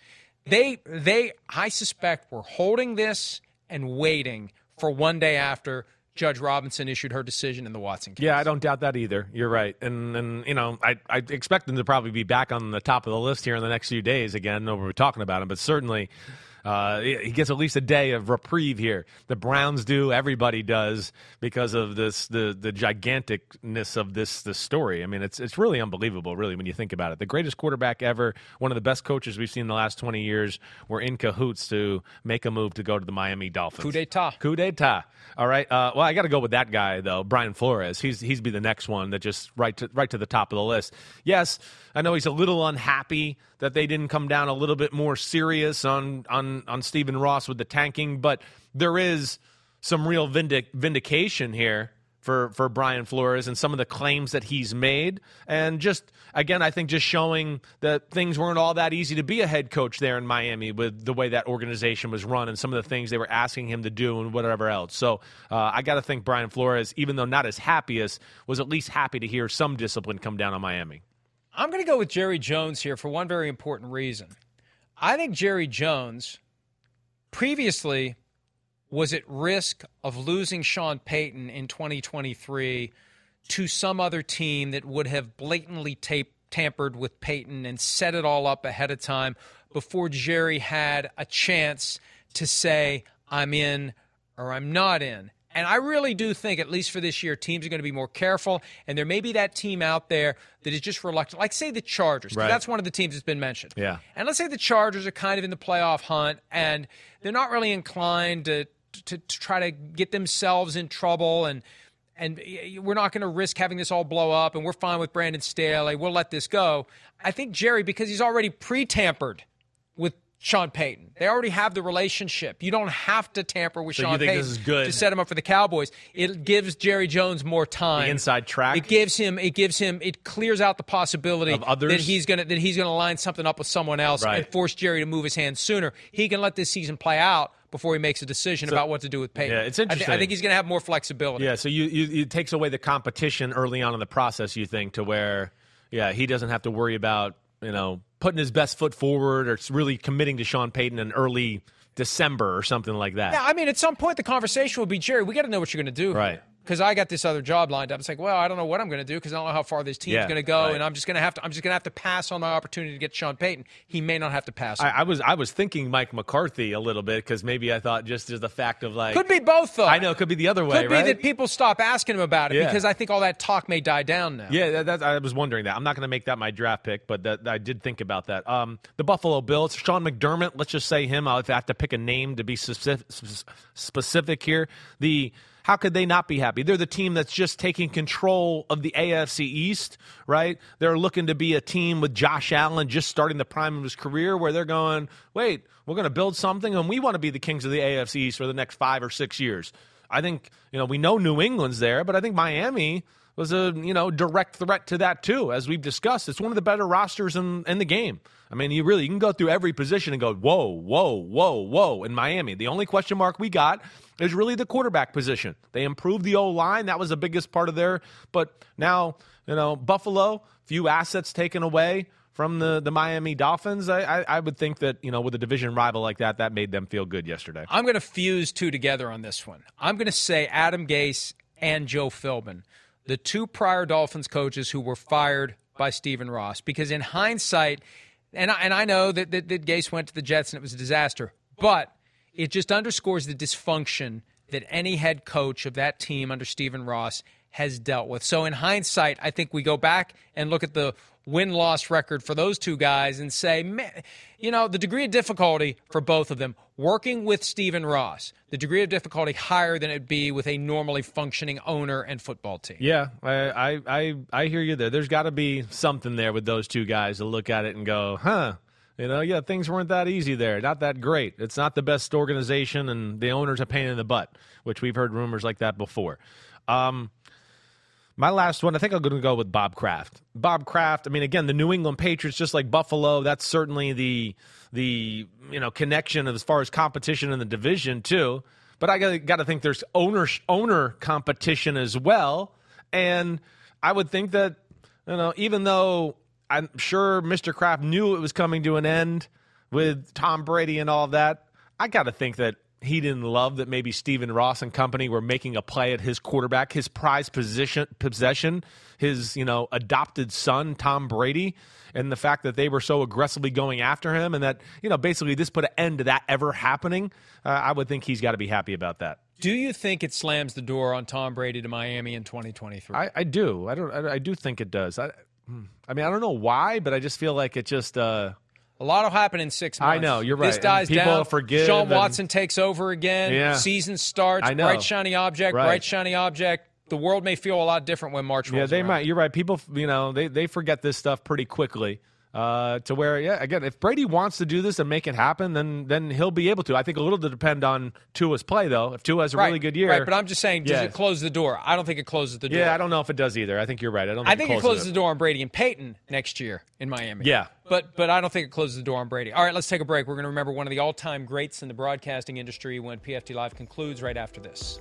They, they, I suspect, were holding this and waiting for one day after Judge Robinson issued her decision in the Watson case. Yeah, I don't doubt that either. You're right, and and you know, I I expect them to probably be back on the top of the list here in the next few days. Again, no, we're talking about them, but certainly. Uh, he gets at least a day of reprieve here. The Browns do, everybody does, because of this the the giganticness of this this story. I mean, it's it's really unbelievable, really, when you think about it. The greatest quarterback ever, one of the best coaches we've seen in the last twenty years, were in cahoots to make a move to go to the Miami Dolphins. Coup d'état. Coup d'état. All right. Uh, well, I got to go with that guy though, Brian Flores. He's he's be the next one that just right to right to the top of the list. Yes, I know he's a little unhappy that they didn't come down a little bit more serious on on on Stephen Ross with the tanking, but there is some real vindic- vindication here for for Brian Flores and some of the claims that he's made, and just again, I think just showing that things weren't all that easy to be a head coach there in Miami with the way that organization was run and some of the things they were asking him to do and whatever else. So uh, I got to think Brian Flores, even though not as happy as, was at least happy to hear some discipline come down on Miami. I'm going to go with Jerry Jones here for one very important reason. I think Jerry Jones previously was at risk of losing Sean Payton in 2023 to some other team that would have blatantly tape, tampered with Payton and set it all up ahead of time before Jerry had a chance to say, I'm in or I'm not in. And I really do think, at least for this year, teams are going to be more careful. And there may be that team out there that is just reluctant. Like, say, the Chargers. Right. That's one of the teams that's been mentioned. Yeah. And let's say the Chargers are kind of in the playoff hunt and they're not really inclined to, to, to try to get themselves in trouble and and we're not going to risk having this all blow up and we're fine with Brandon Staley. We'll let this go. I think Jerry, because he's already pre-tampered with Sean Payton. They already have the relationship. You don't have to tamper with So Sean Payton this is good? to set him up for the Cowboys. It gives Jerry Jones more time. The inside track? It gives him. It gives him. It clears out the possibility Of others? that he's gonna that he's gonna line something up with someone else Right. and force Jerry to move his hand sooner. He can let this season play out before he makes a decision So- about what to do with Payton. Yeah, it's I thi- I, think he's gonna have more flexibility. Yeah, so you, you it takes away the competition early on in the process. You think to where, yeah, he doesn't have to worry about you know putting his best foot forward or really committing to Sean Payton in early December or something like that. Yeah, I mean, at some point the conversation will be Jerry. We got to know what you're going to do, Right. Because I got this other job lined up. It's like, well, I don't know what I'm going to do because I don't know how far this team's Yeah, going to go, right. and I'm just going to have to. I'm just going to have to pass on my opportunity to get Sean Payton. He may not have to pass. I, I was I was thinking Mike McCarthy a little bit because maybe I thought just as the fact of like Could be both, though. I know it could be the other way, Could be right? that people stop asking him about it Yeah. because I think all that talk may die down now. Yeah, that, that, I was wondering that. I'm not going to make that my draft pick, but that, I did think about that. Um, the Buffalo Bills, Sean McDermott. Let's just say him. I'll have to pick a name to be specific, specific here. The how could they not be happy? They're the team that's just taking control of the AFC East, right? They're looking to be a team with Josh Allen just starting the prime of his career, where they're going, wait, we're going to build something, and we want to be the kings of the AFC East for the next five or six years. I think you know we know New England's there, but I think Miami was a you know direct threat to that too, as we've discussed. It's one of the better rosters in, in the game. I mean, you really you can go through every position and go whoa, whoa, whoa, whoa. In Miami, the only question mark we got is really the quarterback position. They improved the O line; that was the biggest part of their. But now you know Buffalo, few assets taken away from the the Miami Dolphins. I, I I would think that you know with a division rival like that, that made them feel good yesterday. I'm going to fuse two together on this one. I'm going to say Adam Gase and Joe Philbin, the two prior Dolphins coaches who were fired by Stephen Ross, because in hindsight, and I, and I know that, that, that Gase went to the Jets and it was a disaster, but it just underscores the dysfunction that any head coach of that team under Stephen Ross has dealt with. So in hindsight, I think we go back and look at the win loss record for those two guys and say, man, you know, the degree of difficulty for both of them working with Stephen Ross, the degree of difficulty higher than it'd be with a normally functioning owner and football team. Yeah, I I I, hear you there. There's got to be something there with those two guys to look at it and go, huh. You know, yeah, things weren't that easy there. Not that great. It's not the best organization, and the owner's a pain in the butt, which we've heard rumors like that before. Um, my last one, I think I'm going to go with Bob Kraft. Bob Kraft. I mean, again, the New England Patriots, just like Buffalo, that's certainly the the you know connection as far as competition in the division too. But I got to think there's owner owner competition as well, and I would think that you know even though I'm sure Mr. Kraft knew it was coming to an end with Tom Brady and all that, I got to think that he didn't love that maybe Stephen Ross and company were making a play at his quarterback, his prized position possession, his you know adopted son Tom Brady, and the fact that they were so aggressively going after him, and that you know basically this put an end to that ever happening. Uh, I would think he's got to be happy about that. Do you think it slams the door on Tom Brady to Miami in 2023? I, I do. I don't. I, I, do think it does. I, hmm. I mean, I don't know why, but I just feel like it just. Uh, a lot will happen in six months. I know you're right. This dies people down. Forgive Sean and, Watson takes over again. Yeah. Season starts. I know. Bright shiny object. Right. Bright shiny object. The world may feel a lot different when March rolls Yeah, they around. might. You're right. People, you know, they they forget this stuff pretty quickly. Uh, to where, yeah, again, if Brady wants to do this and make it happen, then then he'll be able to. I think a little to depend on Tua's play, though. If Tua has a right, really good year, right? But I'm just saying, does Yeah. it close the door? I don't think it closes the door. yeah, I don't know if it does either. I think you're right. I don't. I Think think it closes closes the door on Brady and Payton next year in Miami. Yeah. But but I don't think it closes the door on Brady. All right, let's take a break. We're going to remember one of the all-time greats in the broadcasting industry when PFT Live concludes right after this.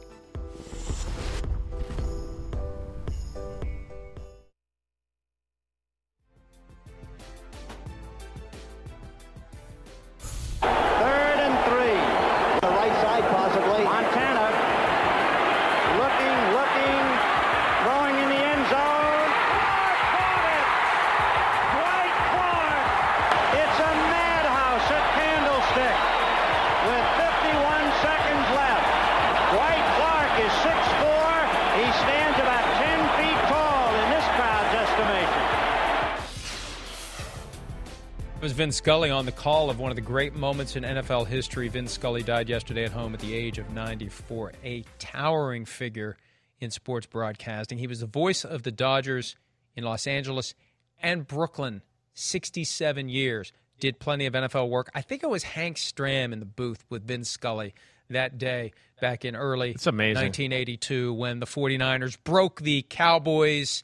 Was Vin Scully on the call of one of the great moments in NFL history. Vin Scully died yesterday at home at the age of 94, a towering figure in sports broadcasting. He was the voice of the Dodgers in Los Angeles and Brooklyn, 67 years. Did plenty of NFL work. I think it was Hank Stram in the booth with Vin Scully that day back in early It's amazing. 1982 when the 49ers broke the Cowboys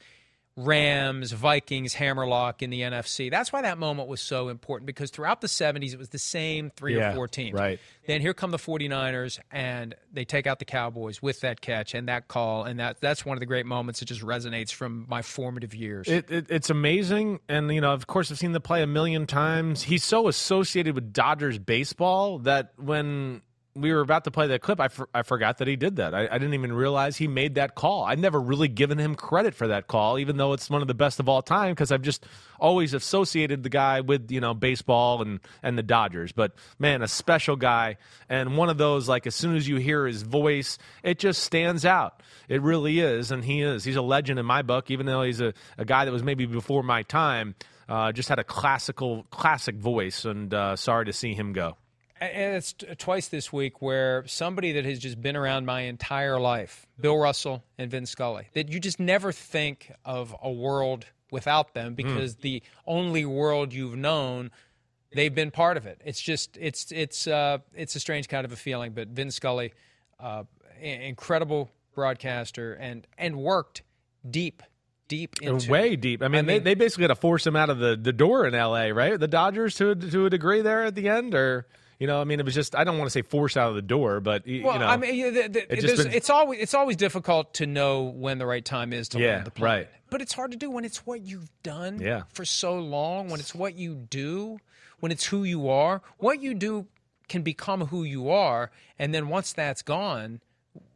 Rams, Vikings, Hammerlock in the NFC. That's why that moment was so important because throughout the 70s, it was the same three Yeah, or four teams. right. Then here come the 49ers, and they take out the Cowboys with that catch and that call. And that that's one of the great moments that just resonates from my formative years. It, it, it's amazing, and you know, of course, I've seen the play a million times. He's so associated with Dodgers baseball that when we were about to play that clip, I, for, I forgot that he did that. I, I didn't even realize he made that call. I'd never really given him credit for that call, even though it's one of the best of all time, because I've just always associated the guy with you know baseball and and the Dodgers. But man, a special guy, and one of those like as soon as you hear his voice, it just stands out. It really is, and he is. He's a legend in my book, even though he's a, a guy that was maybe before my time. Uh, just had a classical, classic voice, and uh, sorry to see him go. And it's twice this week where somebody that has just been around my entire life, Bill Russell and Vin Scully, that you just never think of a world without them because the only world you've known, they've been part of it. It's just it's it's uh, it's a strange kind of a feeling. But Vin Scully, uh, incredible broadcaster, and and worked deep, deep into way deep. I mean, they, they basically had to force him out of the, the door in L.A., right? The Dodgers to a, to a degree there at the end, or you know, I mean, it was just I don't want to say forced out of the door, but y- Well, you know, I mean, the, the, it been- it's always it's always difficult to know when the right time is to Yeah, land the plane. right. But it's hard to do when it's what you've done Yeah. for so long. When it's what you do, when it's who you are. What you do can become who you are, and then once that's gone,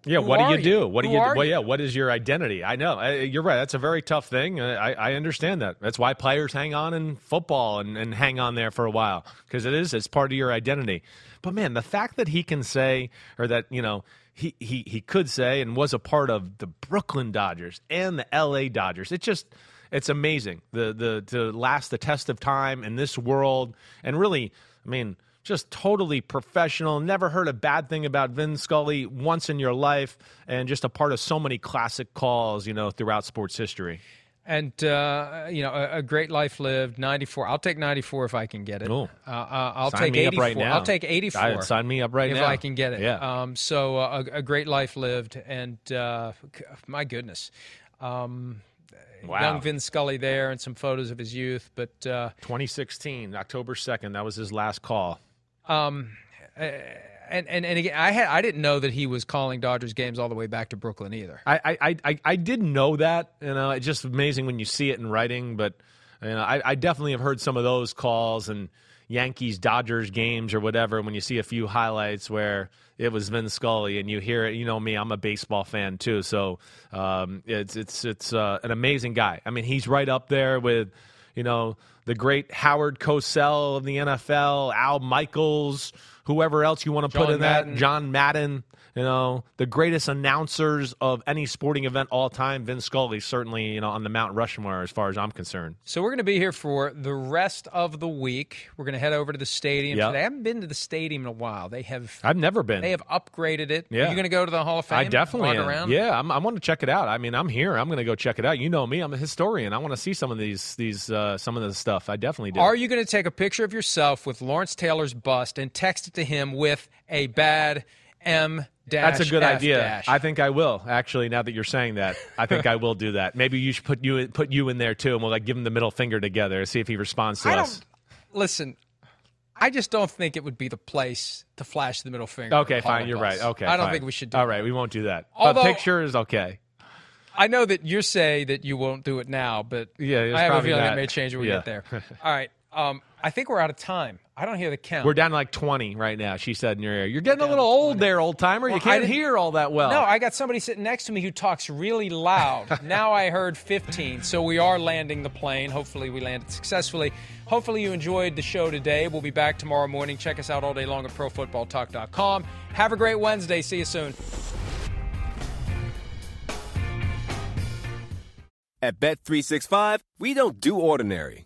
Yeah, Who what do are you do? you? What do you? Well, you? yeah, what is your identity? I know I, you're right. That's a very tough thing. Uh, I, I understand that. That's why players hang on in football and, and hang on there for a while because it is it's part of your identity. But man, the fact that he can say or that you know he he he could say and was a part of the Brooklyn Dodgers and the L.A. Dodgers, it just it's amazing the the to last the test of time in this world and really, I mean just totally professional. Never heard a bad thing about Vin Scully once in your life, and just a part of so many classic calls, you know, throughout sports history. and uh, you know, a, a great life lived. Ninety four. I'll take ninety four if I can get it. Cool. Uh, uh, I'll Sign take me up eighty four. right now. I'll take eighty four. I'd sign me up right if now. I can get it. Yeah. Um, so uh, a, a great life lived, and uh, my goodness. Um, Wow. Young Vin Scully there, and some photos of his youth. But uh, 2016, October 2nd, that was his last call. Um, uh, and and and again, I had I didn't know that he was calling Dodgers games all the way back to Brooklyn either. I, I, I, I- I did know that. You know, it's just amazing when you see it in writing. But you know, I, I definitely have heard some of those calls, and Yankees Dodgers games or whatever, when you see a few highlights where it was Vin Scully and you hear it, you know me, I'm a baseball fan too, so um, it's it's it's uh, an amazing guy. I mean, he's right up there with you know the great Howard Cosell of the NFL, Al Michaels, whoever else you want to put in Madden. that, John Madden. You know, the greatest announcers of any sporting event all time, Vin Scully, certainly, you know, on the Mount Rushmore as far as I'm concerned. So we're going to be here for the rest of the week. We're going to head over to the stadium Yep. today. I haven't been to the stadium in a while. They have I've never been. they have upgraded it. Yeah. Are you going to go to the Hall of Fame? I definitely am. around? Yeah, I'm, I want to check it out. I mean, I'm here. I'm going to go check it out. You know me. I'm a historian. I want to see some of these these uh, some of the stuff. I definitely do. Are you going to take a picture of yourself with Lawrence Taylor's bust and text it to him with a bad M dash? That's a good F idea. dash? I think I will actually. Now that you're saying that, I think I will do that. Maybe you should put you in, put you in there too, and we'll like give him the middle finger together. And see if he responds to I us. don't listen. I just don't think it would be the place to flash the middle finger. Okay, at the Hall fine. You're Bus. right. Okay, I don't fine. think we should do. All that. right, we won't do that. Although- but picture is okay. I know that you say that you won't do it now, but Yeah, I have a feeling it may change when we Yeah. get there. All right. Um, I think we're out of time. I don't hear the count. We're down to like 20 right now. She said in your ear. You're getting a little old there, old timer. Well, you can't didn't- hear all that well. No, I got somebody sitting next to me who talks really loud. now I heard 15. So we are landing the plane. Hopefully, we landed successfully. Hopefully, you enjoyed the show today. We'll be back tomorrow morning. Check us out all day long at profootballtalk.com. Have a great Wednesday. See you soon. At Bet365, we don't do ordinary.